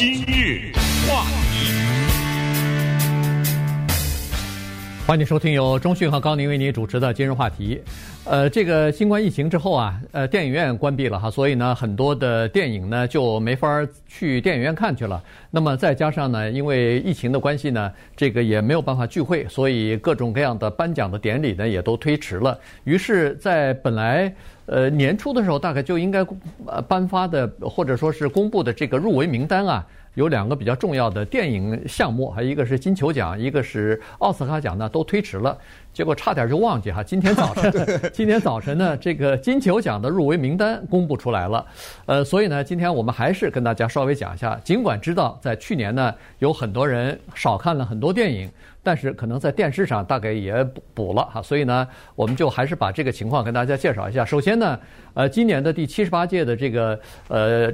今日话题，欢迎收听由中讯和高宁为您主持的今日话题。呃，这个新冠疫情之后啊，呃，电影院关闭了哈，所以呢，很多的电影呢就没法儿去电影院看去了。那么再加上呢，因为疫情的关系呢，这个也没有办法聚会，所以各种各样的颁奖的典礼呢也都推迟了。于是，在本来呃年初的时候，大概就应该呃颁发的或者说是公布的这个入围名单啊。有两个比较重要的电影项目，还一个是金球奖，一个是奥斯卡奖呢，都推迟了。结果差点就忘记哈，今天早晨，今天早晨呢，这个金球奖的入围名单公布出来了。呃，所以呢，今天我们还是跟大家稍微讲一下。尽管知道在去年呢，有很多人少看了很多电影，但是可能在电视上大概也补补了哈。所以呢，我们就还是把这个情况跟大家介绍一下。首先呢，呃，今年的第七十八届的这个呃。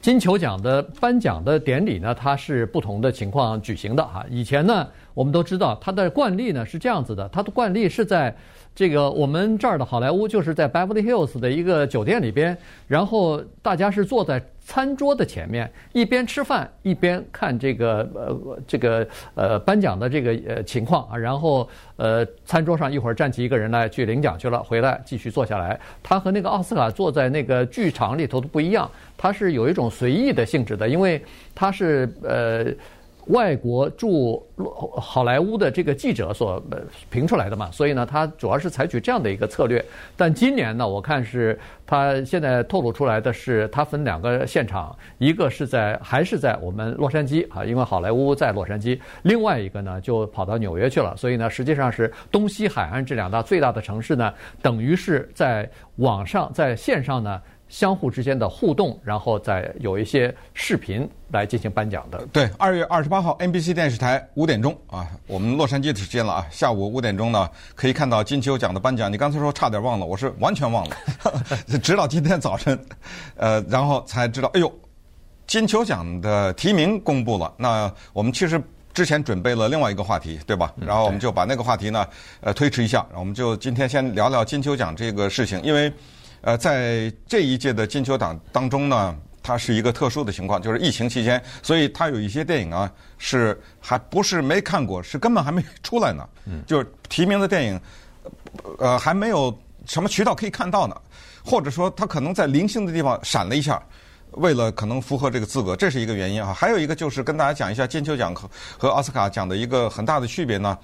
金球奖的颁奖的典礼呢，它是不同的情况举行的哈。以前呢，我们都知道它的惯例呢是这样子的，它的惯例是在。这个我们这儿的好莱坞就是在 Beverly Hills 的一个酒店里边，然后大家是坐在餐桌的前面，一边吃饭一边看这个呃这个呃颁奖的这个呃情况啊，然后呃餐桌上一会儿站起一个人来去领奖去了，回来继续坐下来。他和那个奥斯卡坐在那个剧场里头都不一样，他是有一种随意的性质的，因为他是呃。外国驻好莱坞的这个记者所评出来的嘛，所以呢，他主要是采取这样的一个策略。但今年呢，我看是他现在透露出来的是，他分两个现场，一个是在还是在我们洛杉矶啊，因为好莱坞在洛杉矶；另外一个呢，就跑到纽约去了。所以呢，实际上是东西海岸这两大最大的城市呢，等于是在网上在线上呢。相互之间的互动，然后再有一些视频来进行颁奖的。对，二月二十八号，NBC 电视台五点钟啊，我们洛杉矶的时间了啊，下午五点钟呢，可以看到金球奖的颁奖。你刚才说差点忘了，我是完全忘了，直到今天早晨，呃，然后才知道，哎呦，金球奖的提名公布了。那我们其实之前准备了另外一个话题，对吧？然后我们就把那个话题呢，呃，推迟一下。我们就今天先聊聊金球奖这个事情，因为。呃，在这一届的金球奖当中呢，它是一个特殊的情况，就是疫情期间，所以它有一些电影啊是还不是没看过，是根本还没 出来呢。嗯，就是提名的电影，呃，还没有什么渠道可以看到呢，或者说它可能在零星的地方闪了一下，为了可能符合这个资格，这是一个原因啊。还有一个就是跟大家讲一下金球奖和和奥斯卡奖的一个很大的区别呢，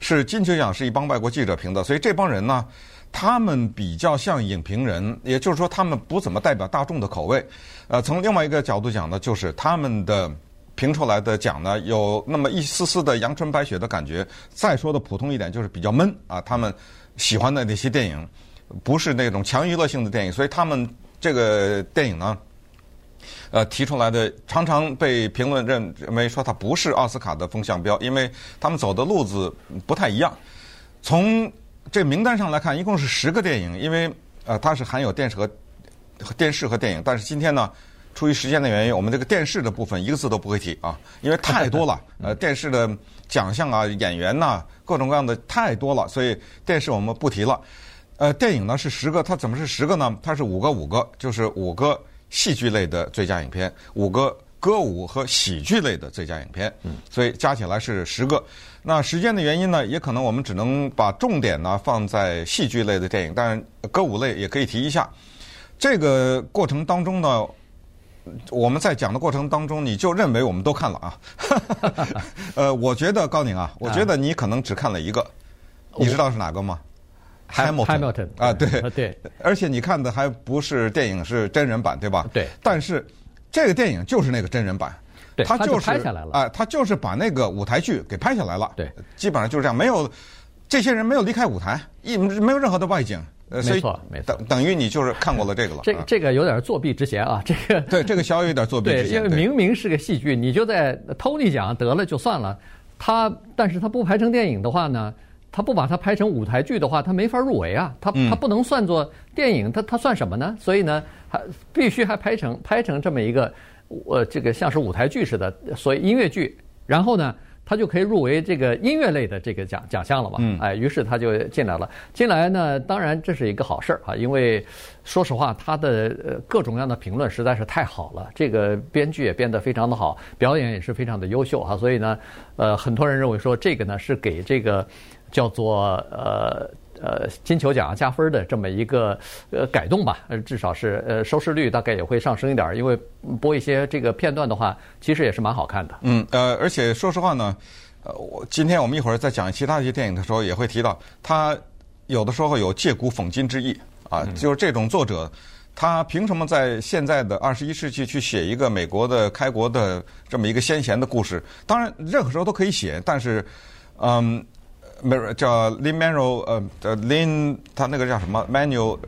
是金球奖是一帮外国记者评的，所以这帮人呢。他们比较像影评人，也就是说，他们不怎么代表大众的口味。呃，从另外一个角度讲呢，就是他们的评出来的奖呢，有那么一丝丝的阳春白雪的感觉。再说的普通一点，就是比较闷啊。他们喜欢的那些电影，不是那种强娱乐性的电影，所以他们这个电影呢，呃，提出来的常常被评论认为说它不是奥斯卡的风向标，因为他们走的路子不太一样。从这名单上来看，一共是十个电影，因为呃，它是含有电视和电视和电影。但是今天呢，出于时间的原因，我们这个电视的部分一个字都不会提啊，因为太多了。呃，电视的奖项啊、演员呐、啊，各种各样的太多了，所以电视我们不提了。呃，电影呢是十个，它怎么是十个呢？它是五个五个，就是五个戏剧类的最佳影片，五个歌舞和喜剧类的最佳影片，所以加起来是十个。那时间的原因呢，也可能我们只能把重点呢放在戏剧类的电影，但歌舞类也可以提一下。这个过程当中呢，我们在讲的过程当中，你就认为我们都看了啊？呃，我觉得高宁啊，我觉得你可能只看了一个，啊、你知道是哪个吗？Hamilton 啊，对对，而且你看的还不是电影，是真人版，对吧？对。但是这个电影就是那个真人版。对，他就是拍下来了啊，他就是把那个舞台剧给拍下来了。对，基本上就是这样，没有这些人没有离开舞台，一没有任何的外景。没错，没错，等等于你就是看过了这个了。这这个有点作弊之嫌啊，这个 对这个小有点作弊之嫌。对，因为明明是个戏剧，你就在偷你奖得了就算了。他但是他不拍成电影的话呢，他不把它拍成舞台剧的话，他没法入围啊。他他不能算作电影，他他算什么呢？所以呢，还必须还拍成拍成这么一个。呃这个像是舞台剧似的，所以音乐剧。然后呢，他就可以入围这个音乐类的这个奖奖项了嘛。嗯，哎，于是他就进来了。进来呢，当然这是一个好事儿啊，因为说实话，他的呃各种各样的评论实在是太好了，这个编剧也编得非常的好，表演也是非常的优秀啊。所以呢，呃，很多人认为说这个呢是给这个叫做呃。呃，金球奖加分的这么一个呃改动吧，呃，至少是呃收视率大概也会上升一点，因为播一些这个片段的话，其实也是蛮好看的。嗯，呃，而且说实话呢，呃，我今天我们一会儿在讲其他一些电影的时候，也会提到他有的时候有借古讽今之意啊，就是这种作者，他凭什么在现在的二十一世纪去写一个美国的开国的这么一个先贤的故事？当然，任何时候都可以写，但是，嗯。叫 Lin Manuel 呃呃 Lin 他那个叫什么 Manuel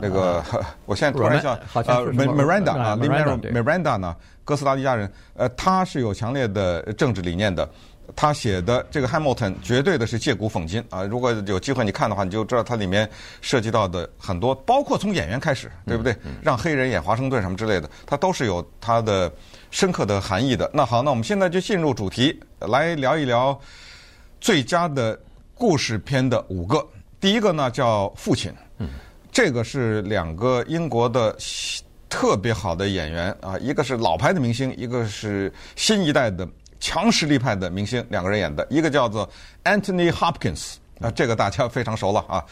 那个我现在突然想呃 Miranda 啊 Lin Manuel Miranda 呢哥斯达黎加人呃他是有强烈的政治理念的，他写的这个 Hamilton 绝对的是借古讽今啊，如果有机会你看的话，你就知道它里面涉及到的很多，包括从演员开始，对不对？让黑人演华盛顿什么之类的，它都是有它的深刻的含义的。那好，那我们现在就进入主题，来聊一聊。最佳的故事片的五个，第一个呢叫《父亲》，嗯，这个是两个英国的特别好的演员啊，一个是老牌的明星，一个是新一代的强实力派的明星，两个人演的，一个叫做 Anthony Hopkins 啊，这个大家非常熟了啊，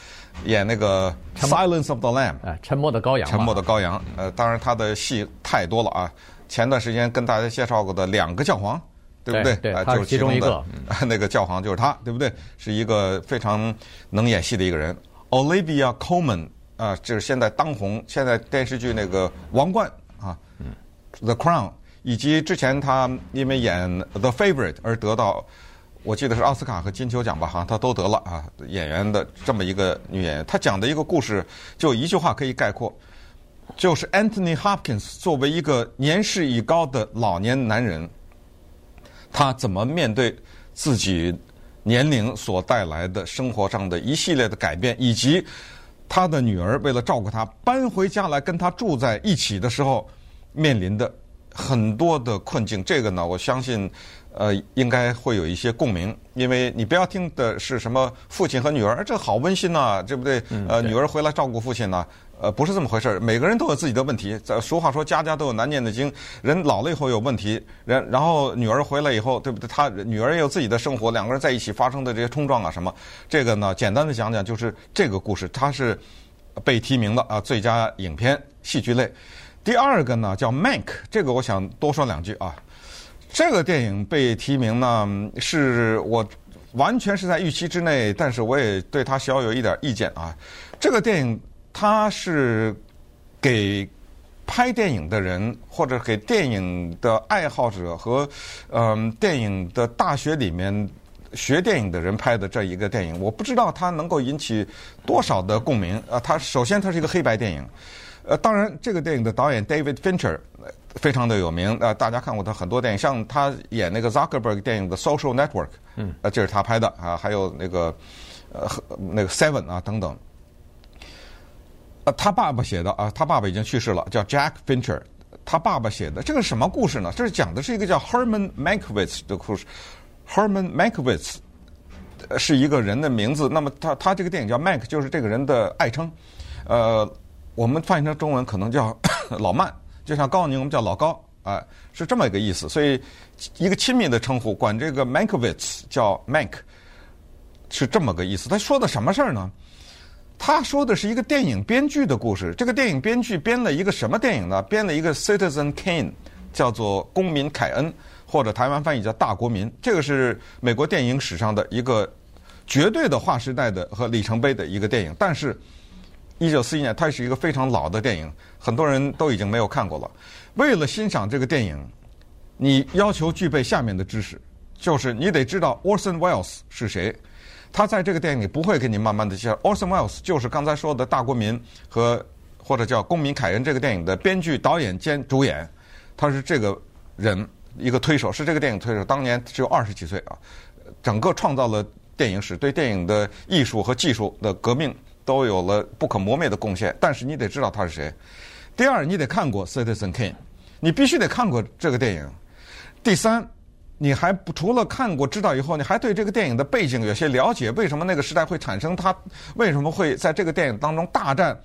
演那个《Silence of the Lamb》啊，《沉默的羔羊》。沉默的羔羊，呃，当然他的戏太多了啊，前段时间跟大家介绍过的两个教皇。对不对？对，对，他是其中一个。那个教皇就是他，对不对？是一个非常能演戏的一个人。Olivia Colman 啊，就是现在当红，现在电视剧那个《王冠》啊，《The Crown》，以及之前他因为演《The Favorite》而得到，我记得是奥斯卡和金球奖吧，好像他都得了啊。演员的这么一个女演员，她讲的一个故事，就一句话可以概括，就是 Anthony Hopkins 作为一个年事已高的老年男人。他怎么面对自己年龄所带来的生活上的一系列的改变，以及他的女儿为了照顾他搬回家来跟他住在一起的时候面临的很多的困境？这个呢，我相信，呃，应该会有一些共鸣，因为你不要听的是什么父亲和女儿，这好温馨呐，对不对？呃，女儿回来照顾父亲呢。呃，不是这么回事儿。每个人都有自己的问题。在俗话说，家家都有难念的经。人老了以后有问题，人然后女儿回来以后，对不对？她女儿也有自己的生活，两个人在一起发生的这些冲撞啊什么，这个呢，简单的讲讲，就是这个故事，它是被提名的啊，最佳影片戏剧类。第二个呢叫《Mank》，这个我想多说两句啊。这个电影被提名呢，是我完全是在预期之内，但是我也对他小有一点意见啊。这个电影。它是给拍电影的人，或者给电影的爱好者和嗯电影的大学里面学电影的人拍的这一个电影。我不知道它能够引起多少的共鸣啊！它首先它是一个黑白电影，呃，当然这个电影的导演 David Fincher 非常的有名啊，大家看过他很多电影，像他演那个 Zuckerberg 电影的 Social Network，嗯，呃，这是他拍的啊，还有那个呃那个 Seven 啊等等。呃，他爸爸写的啊，他爸爸已经去世了，叫 Jack Fincher。他爸爸写的这个什么故事呢？这是讲的是一个叫 Herman Mankiewicz 的故事。Herman Mankiewicz 是一个人的名字。那么他他这个电影叫 Mank，就是这个人的爱称。呃，我们翻译成中文可能叫 老曼，就像高宁我们叫老高啊、是这么一个意思。所以一个亲密的称呼，管这个 Mankiewicz 叫 Mank，是这么个意思。他说的什么事儿呢？他说的是一个电影编剧的故事。这个电影编剧编了一个什么电影呢？编了一个 Citizen Kane，叫做《公民凯恩》，或者台湾翻译叫《大国民》。这个是美国电影史上的一个绝对的划时代的和里程碑的一个电影。但是，一九四一年，它是一个非常老的电影，很多人都已经没有看过了。为了欣赏这个电影，你要求具备下面的知识，就是你得知道 Orson Welles 是谁。他在这个电影里不会给你慢慢的介绍，Orson Welles 就是刚才说的大国民和或者叫公民凯恩这个电影的编剧、导演兼主演，他是这个人一个推手，是这个电影推手。当年只有二十几岁啊，整个创造了电影史，对电影的艺术和技术的革命都有了不可磨灭的贡献。但是你得知道他是谁。第二，你得看过《Citizen Kane》，你必须得看过这个电影。第三，你还除了看过知道以后，你还对这个电影的背景有些了解，为什么那个时代会产生他？为什么会在这个电影当中大战？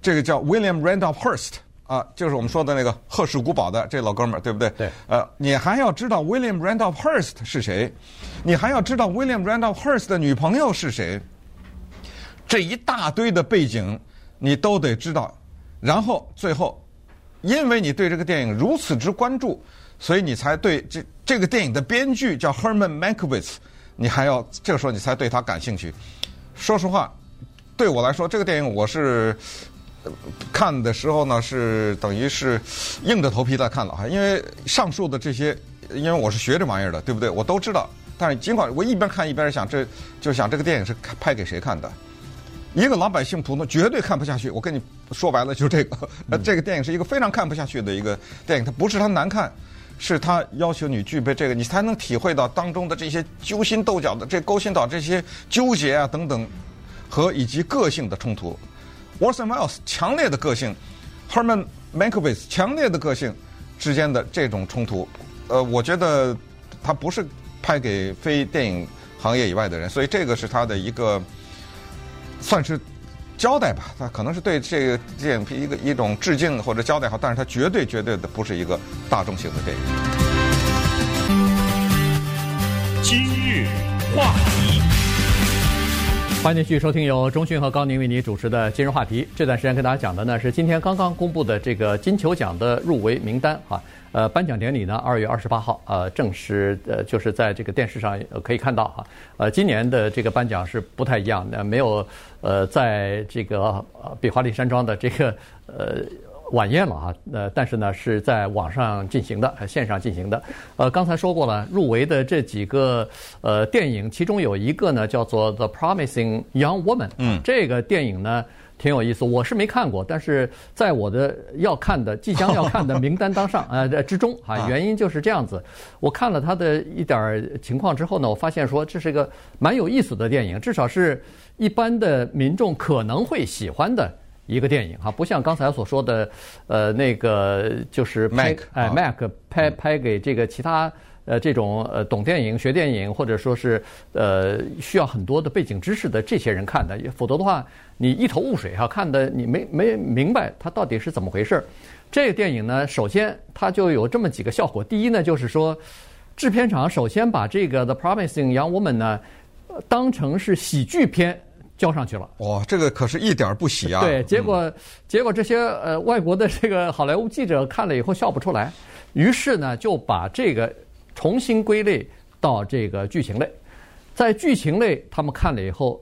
这个叫 William Randolph Hearst 啊，就是我们说的那个赫氏古堡的这老哥们儿，对不对？对。呃，你还要知道 William Randolph Hearst 是谁？你还要知道 William Randolph Hearst 的女朋友是谁？这一大堆的背景你都得知道，然后最后，因为你对这个电影如此之关注，所以你才对这这个电影的编剧叫 Herman Mankiewicz，你还要这个时候你才对他感兴趣。说实话，对我来说，这个电影我是看的时候呢，是等于是硬着头皮在看了哈，因为上述的这些，因为我是学这玩意儿的，对不对？我都知道。但是尽管我一边看一边想，这就想这个电影是拍给谁看的？一个老百姓普通绝对看不下去。我跟你说白了，就是这个。呃，这个电影是一个非常看不下去的一个电影。它不是它难看，是它要求你具备这个，你才能体会到当中的这些揪心斗角的、这勾心斗这些纠结啊等等，和以及个性的冲突。Orson Welles 强烈的个性，Herman Mankiewicz 强烈的个性之间的这种冲突，呃，我觉得它不是拍给非电影行业以外的人，所以这个是他的一个。算是交代吧，他可能是对这个电影一个一种致敬或者交代好，但是他绝对绝对的不是一个大众性的电影。今日话题，欢迎继续收听由中讯和高宁为您主持的今日话题。这段时间跟大家讲的呢是今天刚刚公布的这个金球奖的入围名单啊。呃，颁奖典礼呢，二月二十八号，呃，正式呃，就是在这个电视上可以看到哈。呃，今年的这个颁奖是不太一样的，没有呃，在这个呃比华利山庄的这个呃晚宴了哈。呃，但是呢，是在网上进行的，线上进行的。呃，刚才说过了，入围的这几个呃电影，其中有一个呢叫做《The Promising Young Woman》。嗯，这个电影呢。挺有意思，我是没看过，但是在我的要看的、即将要看的名单当上，呃之中啊，原因就是这样子。我看了他的一点情况之后呢，我发现说这是一个蛮有意思的电影，至少是一般的民众可能会喜欢的一个电影哈，不像刚才所说的，呃，那个就是拍哎 Mac 拍拍给这个其他。呃，这种呃懂电影、学电影，或者说是呃需要很多的背景知识的这些人看的，否则的话，你一头雾水哈，看的你没没明白它到底是怎么回事儿。这个电影呢，首先它就有这么几个效果。第一呢，就是说，制片厂首先把这个《The Promising Young Woman》呢当成是喜剧片交上去了。哇，这个可是一点不喜啊！对，结果结果这些呃外国的这个好莱坞记者看了以后笑不出来，于是呢就把这个。重新归类到这个剧情类，在剧情类他们看了以后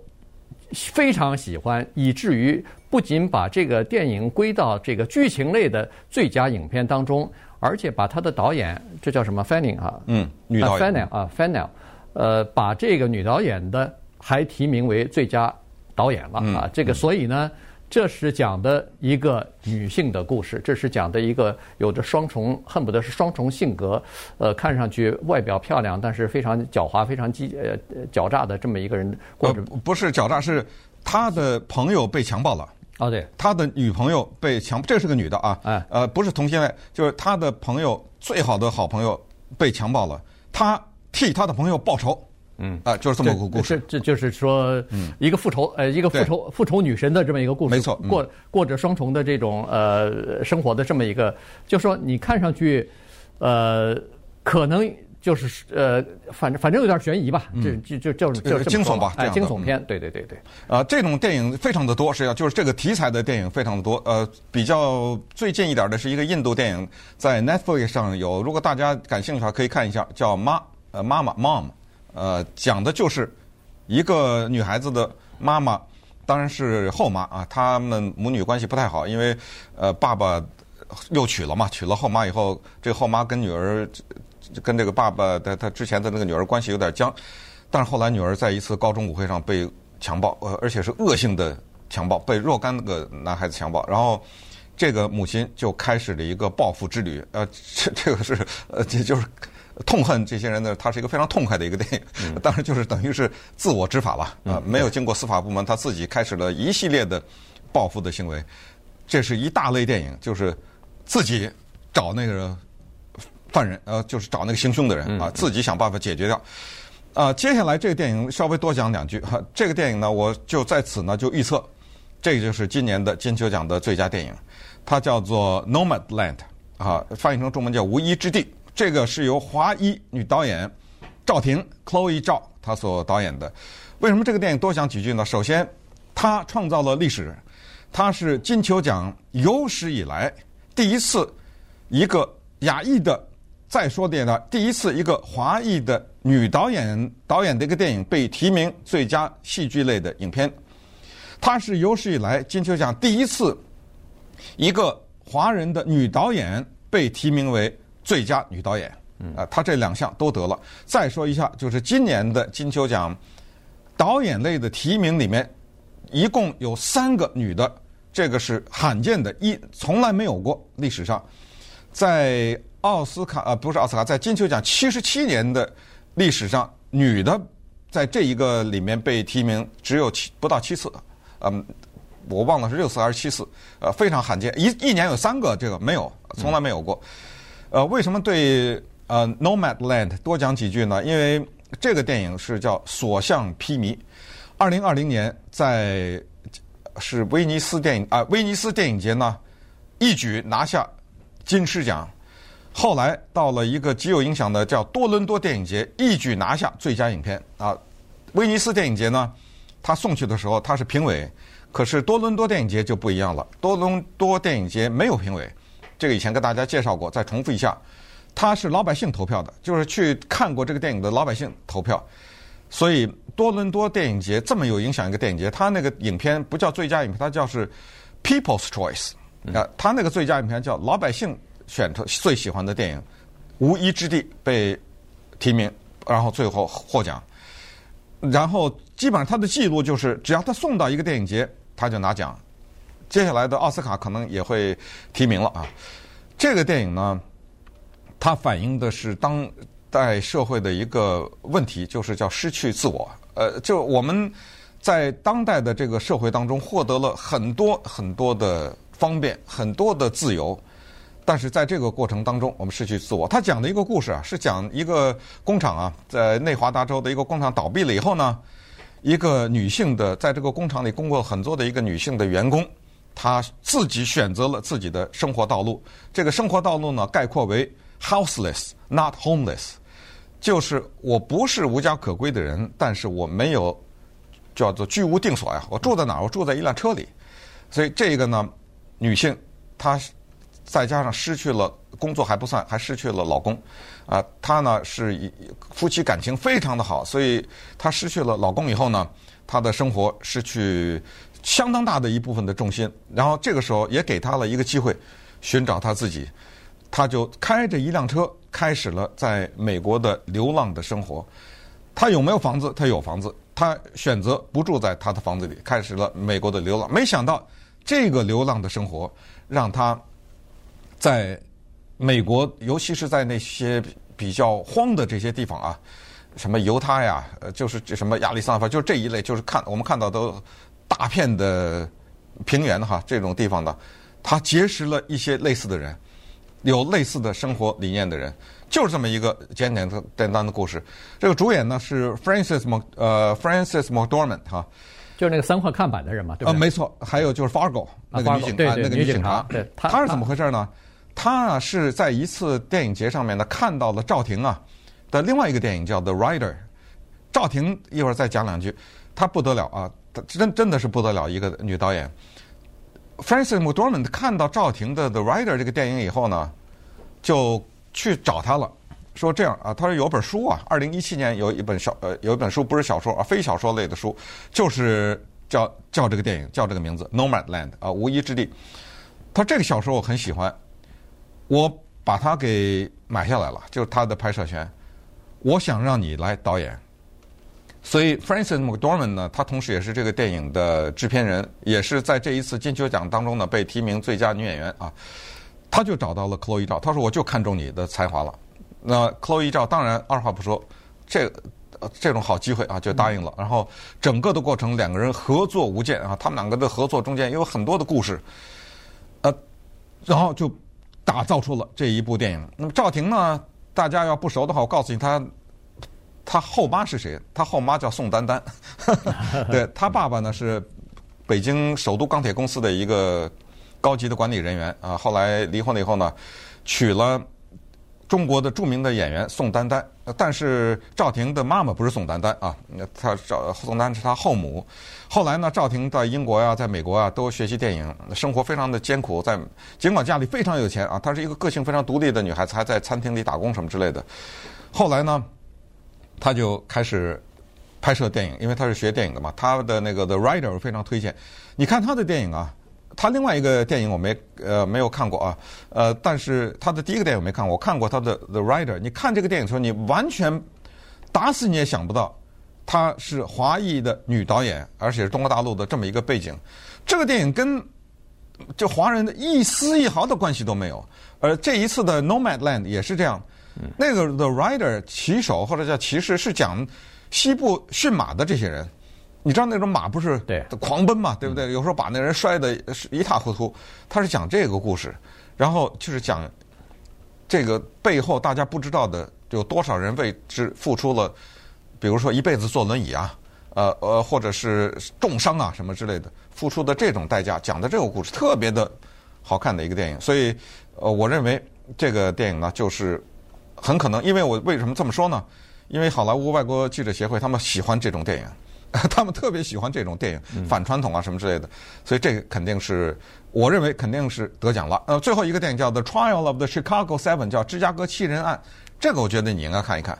非常喜欢，以至于不仅把这个电影归到这个剧情类的最佳影片当中，而且把他的导演，这叫什么 Fanning 啊？嗯，女导演啊，Fanning 啊，Fanning，呃，把这个女导演的还提名为最佳导演了啊，这个所以呢。这是讲的一个女性的故事，这是讲的一个有着双重，恨不得是双重性格，呃，看上去外表漂亮，但是非常狡猾、非常机呃狡诈的这么一个人过着。呃，不是狡诈，是他的朋友被强暴了。哦，对，他的女朋友被强，这是个女的啊。哎，呃，不是同性恋，就是他的朋友最好的好朋友被强暴了，他替他的朋友报仇。嗯啊，就是这么个故事。这这就是说，一个复仇，呃，一个复仇复仇女神的这么一个故事。没错，过过着双重的这种呃生活的这么一个，就说你看上去，呃，可能就是呃，反正反正有点悬疑吧，这就就就就是惊悚吧，惊悚片。对对对对。啊，这种电影非常的多，实际上就是这个题材的电影非常的多。呃，比较最近一点的是一个印度电影，在 Netflix 上有，如果大家感兴趣的话，可以看一下，叫妈呃妈妈 Mom。呃，讲的就是一个女孩子的妈妈，当然是后妈啊。他们母女关系不太好，因为呃，爸爸又娶了嘛，娶了后妈以后，这个后妈跟女儿跟这个爸爸的他之前的那个女儿关系有点僵。但是后来女儿在一次高中舞会上被强暴，呃，而且是恶性的强暴，被若干个男孩子强暴，然后这个母亲就开始了一个报复之旅。呃，这这个是呃，这就是。痛恨这些人呢，他是一个非常痛快的一个电影，当然就是等于是自我执法了啊，没有经过司法部门，他自己开始了一系列的报复的行为。这是一大类电影，就是自己找那个犯人，呃，就是找那个行凶的人啊，自己想办法解决掉。啊、呃，接下来这个电影稍微多讲两句哈。这个电影呢，我就在此呢就预测，这个就是今年的金球奖的最佳电影，它叫做《Nomadland》啊，翻译成中文叫《无依之地》。这个是由华裔女导演赵婷 （Chloe Zhao） 她所导演的。为什么这个电影多讲几句呢？首先，她创造了历史，她是金球奖有史以来第一次一个亚裔的。再说点呢，第一次一个华裔的女导演导演的一个电影被提名最佳戏剧类的影片，她是有史以来金球奖第一次一个华人的女导演被提名为最佳女导演，啊，她这两项都得了。再说一下，就是今年的金球奖导演类的提名里面，一共有三个女的，这个是罕见的，一从来没有过历史上，在。奥斯卡呃，不是奥斯卡，在金球奖七十七年的历史上，女的在这一个里面被提名只有七不到七次，嗯，我忘了是六次还是七次，呃，非常罕见，一一年有三个，这个没有，从来没有过。呃，为什么对呃《Nomadland》多讲几句呢？因为这个电影是叫《所向披靡》，二零二零年在是威尼斯电影啊、威尼斯电影节呢一举拿下金狮奖。后来到了一个极有影响的叫多伦多电影节，一举拿下最佳影片啊。威尼斯电影节呢，他送去的时候他是评委，可是多伦多电影节就不一样了。多伦多电影节没有评委，这个以前跟大家介绍过，再重复一下，它是老百姓投票的，就是去看过这个电影的老百姓投票。所以多伦多电影节这么有影响一个电影节，它那个影片不叫最佳影片，它叫是 People's Choice 啊，它那个最佳影片叫老百姓。选出最喜欢的电影，《无一之地》被提名，然后最后获奖。然后基本上他的记录就是，只要他送到一个电影节，他就拿奖。接下来的奥斯卡可能也会提名了啊。这个电影呢，它反映的是当代社会的一个问题，就是叫失去自我。呃，就我们在当代的这个社会当中，获得了很多很多的方便，很多的自由。但是在这个过程当中，我们失去自我。他讲的一个故事啊，是讲一个工厂啊，在内华达州的一个工厂倒闭了以后呢，一个女性的在这个工厂里工作很多的一个女性的员工，她自己选择了自己的生活道路。这个生活道路呢，概括为 houseless, not homeless，就是我不是无家可归的人，但是我没有叫做居无定所呀。我住在哪儿？我住在一辆车里。所以这个呢，女性她。再加上失去了工作还不算，还失去了老公，啊，她呢是夫妻感情非常的好，所以她失去了老公以后呢，她的生活失去相当大的一部分的重心。然后这个时候也给他了一个机会，寻找他自己，他就开着一辆车开始了在美国的流浪的生活。他有没有房子？他有房子，他选择不住在他的房子里，开始了美国的流浪。没想到这个流浪的生活让他。在美国，尤其是在那些比较荒的这些地方啊，什么犹他呀，呃，就是这什么亚利桑那，就是这一类，就是看我们看到都大片的平原哈，这种地方的，他结识了一些类似的人，有类似的生活理念的人，就是这么一个简简单简单的故事。这个主演呢是 Francis Mc 呃 Francis McDormand 哈。就是那个三块看板的人嘛，对吧？啊，没错，还有就是 Fargo 那个女警察，那个女警察，对，她是怎么回事呢？她啊是在一次电影节上面呢看到了赵婷啊的另外一个电影叫《The Rider》，赵婷一会儿再讲两句，她不得了啊，真真的是不得了一个女导演。，Francis McDormand 看到赵婷的《The Rider》这个电影以后呢，就去找她了，说这样啊，他说有本书啊，二零一七年有一本小呃有一本书不是小说啊，非小说类的书，就是叫叫这个电影叫这个名字《Nomadland》啊，无依之地。他说这个小说我很喜欢。我把它给买下来了，就是他的拍摄权。我想让你来导演，所以，Francis McDormand 呢，他同时也是这个电影的制片人，也是在这一次金球奖当中呢被提名最佳女演员啊。他就找到了 Chloe Zhao，他说我就看中你的才华了。那 Chloe Zhao 当然二话不说，这这种好机会啊就答应了。然后整个的过程两个人合作无间啊，他们两个的合作中间有很多的故事，呃，然后就。打造出了这一部电影。那么赵婷呢？大家要不熟的话，我告诉你，他他后妈是谁？他后妈叫宋丹丹，对他爸爸呢是北京首都钢铁公司的一个高级的管理人员啊。后来离婚了以后呢，娶了中国的著名的演员宋丹丹。但是赵婷的妈妈不是宋丹丹啊，她赵宋丹丹是她后母。后来呢，赵婷在英国呀，在美国啊，都学习电影，生活非常的艰苦。在尽管家里非常有钱啊，她是一个个性非常独立的女孩子，还在餐厅里打工什么之类的。后来呢，他就开始拍摄电影，因为他是学电影的嘛。他的那个《The Rider》非常推荐。你看他的电影啊，他另外一个电影我没呃没有看过啊，呃，但是他的第一个电影我没看过，我看过他的《The Rider》。你看这个电影的时候，你完全打死你也想不到。她是华裔的女导演，而且是中国大陆的这么一个背景。这个电影跟就华人的一丝一毫的关系都没有。而这一次的《Nomadland》也是这样。那个《The Rider》骑手或者叫骑士是讲西部驯马的这些人。你知道那种马不是狂奔嘛，对不对？有时候把那人摔得一塌糊涂。他是讲这个故事，然后就是讲这个背后大家不知道的有多少人为之付出了。比如说一辈子坐轮椅啊，呃呃，或者是重伤啊什么之类的，付出的这种代价，讲的这个故事特别的好看的一个电影。所以，呃，我认为这个电影呢，就是很可能，因为我为什么这么说呢？因为好莱坞外国记者协会他们喜欢这种电影，他们特别喜欢这种电影，反传统啊什么之类的。所以这个肯定是，我认为肯定是得奖了。呃，最后一个电影叫《The Trial of the Chicago Seven》，叫《芝加哥七人案》，这个我觉得你应该看一看。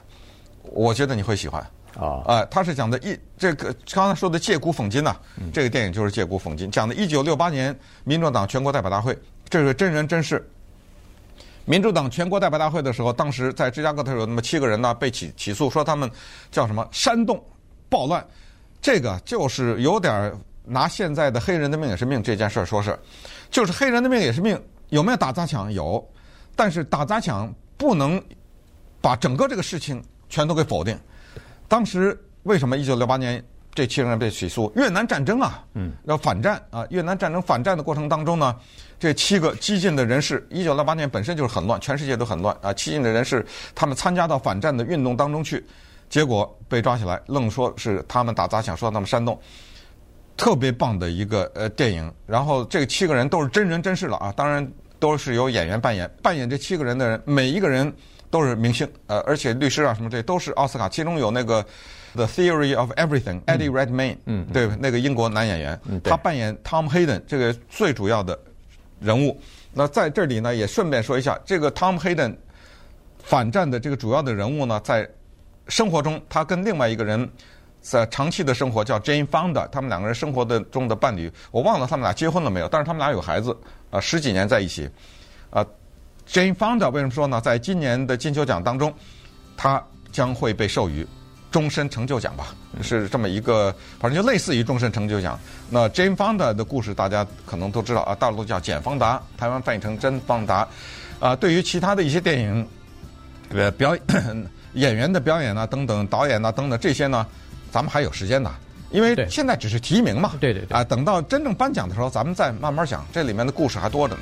我觉得你会喜欢啊！呃，他是讲的一这个刚才说的借古讽今呐，这个电影就是借古讽今，讲的一九六八年民主党全国代表大会，这是真人真事。民主党全国代表大会的时候，当时在芝加哥，他有那么七个人呢被起起诉，说他们叫什么煽动暴乱，这个就是有点拿现在的黑人的命也是命这件事儿说是，就是黑人的命也是命，有没有打砸抢？有，但是打砸抢不能。把整个这个事情全都给否定。当时为什么一九六八年这七个人被起诉？越南战争啊，嗯，要反战啊。越南战争反战的过程当中呢，这七个激进的人士，一九六八年本身就是很乱，全世界都很乱啊。激进的人士他们参加到反战的运动当中去，结果被抓起来，愣说是他们打砸抢，说他们煽动。特别棒的一个呃电影。然后这七个人都是真人真事了啊，当然都是由演员扮演。扮演这七个人的人，每一个人。都是明星，呃，而且律师啊什么这都是奥斯卡，其中有那个《The Theory of Everything》Eddie Redmayne，嗯，对，那个英国男演员，嗯，他扮演 Tom Hayden 这个最主要的人物。那在这里呢，也顺便说一下，这个 Tom Hayden 反战的这个主要的人物呢，在生活中他跟另外一个人在长期的生活叫 Jane Fonda，他们两个人生活的中的伴侣，我忘了他们俩结婚了没有，但是他们俩有孩子，啊，十几年在一起，啊。Jane Fonda 为什么说呢？在今年的金球奖当中，他将会被授予终身成就奖吧？是这么一个，反正就类似于终身成就奖。那 Jane Fonda 的故事大家可能都知道啊，大陆叫简方达，台湾翻译成真方达。啊，对于其他的一些电影，呃，表演 演员的表演啊，等等，导演啊，等等这些呢，咱们还有时间呢，因为现在只是提名嘛。对对对。啊，等到真正颁奖的时候，咱们再慢慢讲，这里面的故事还多着呢。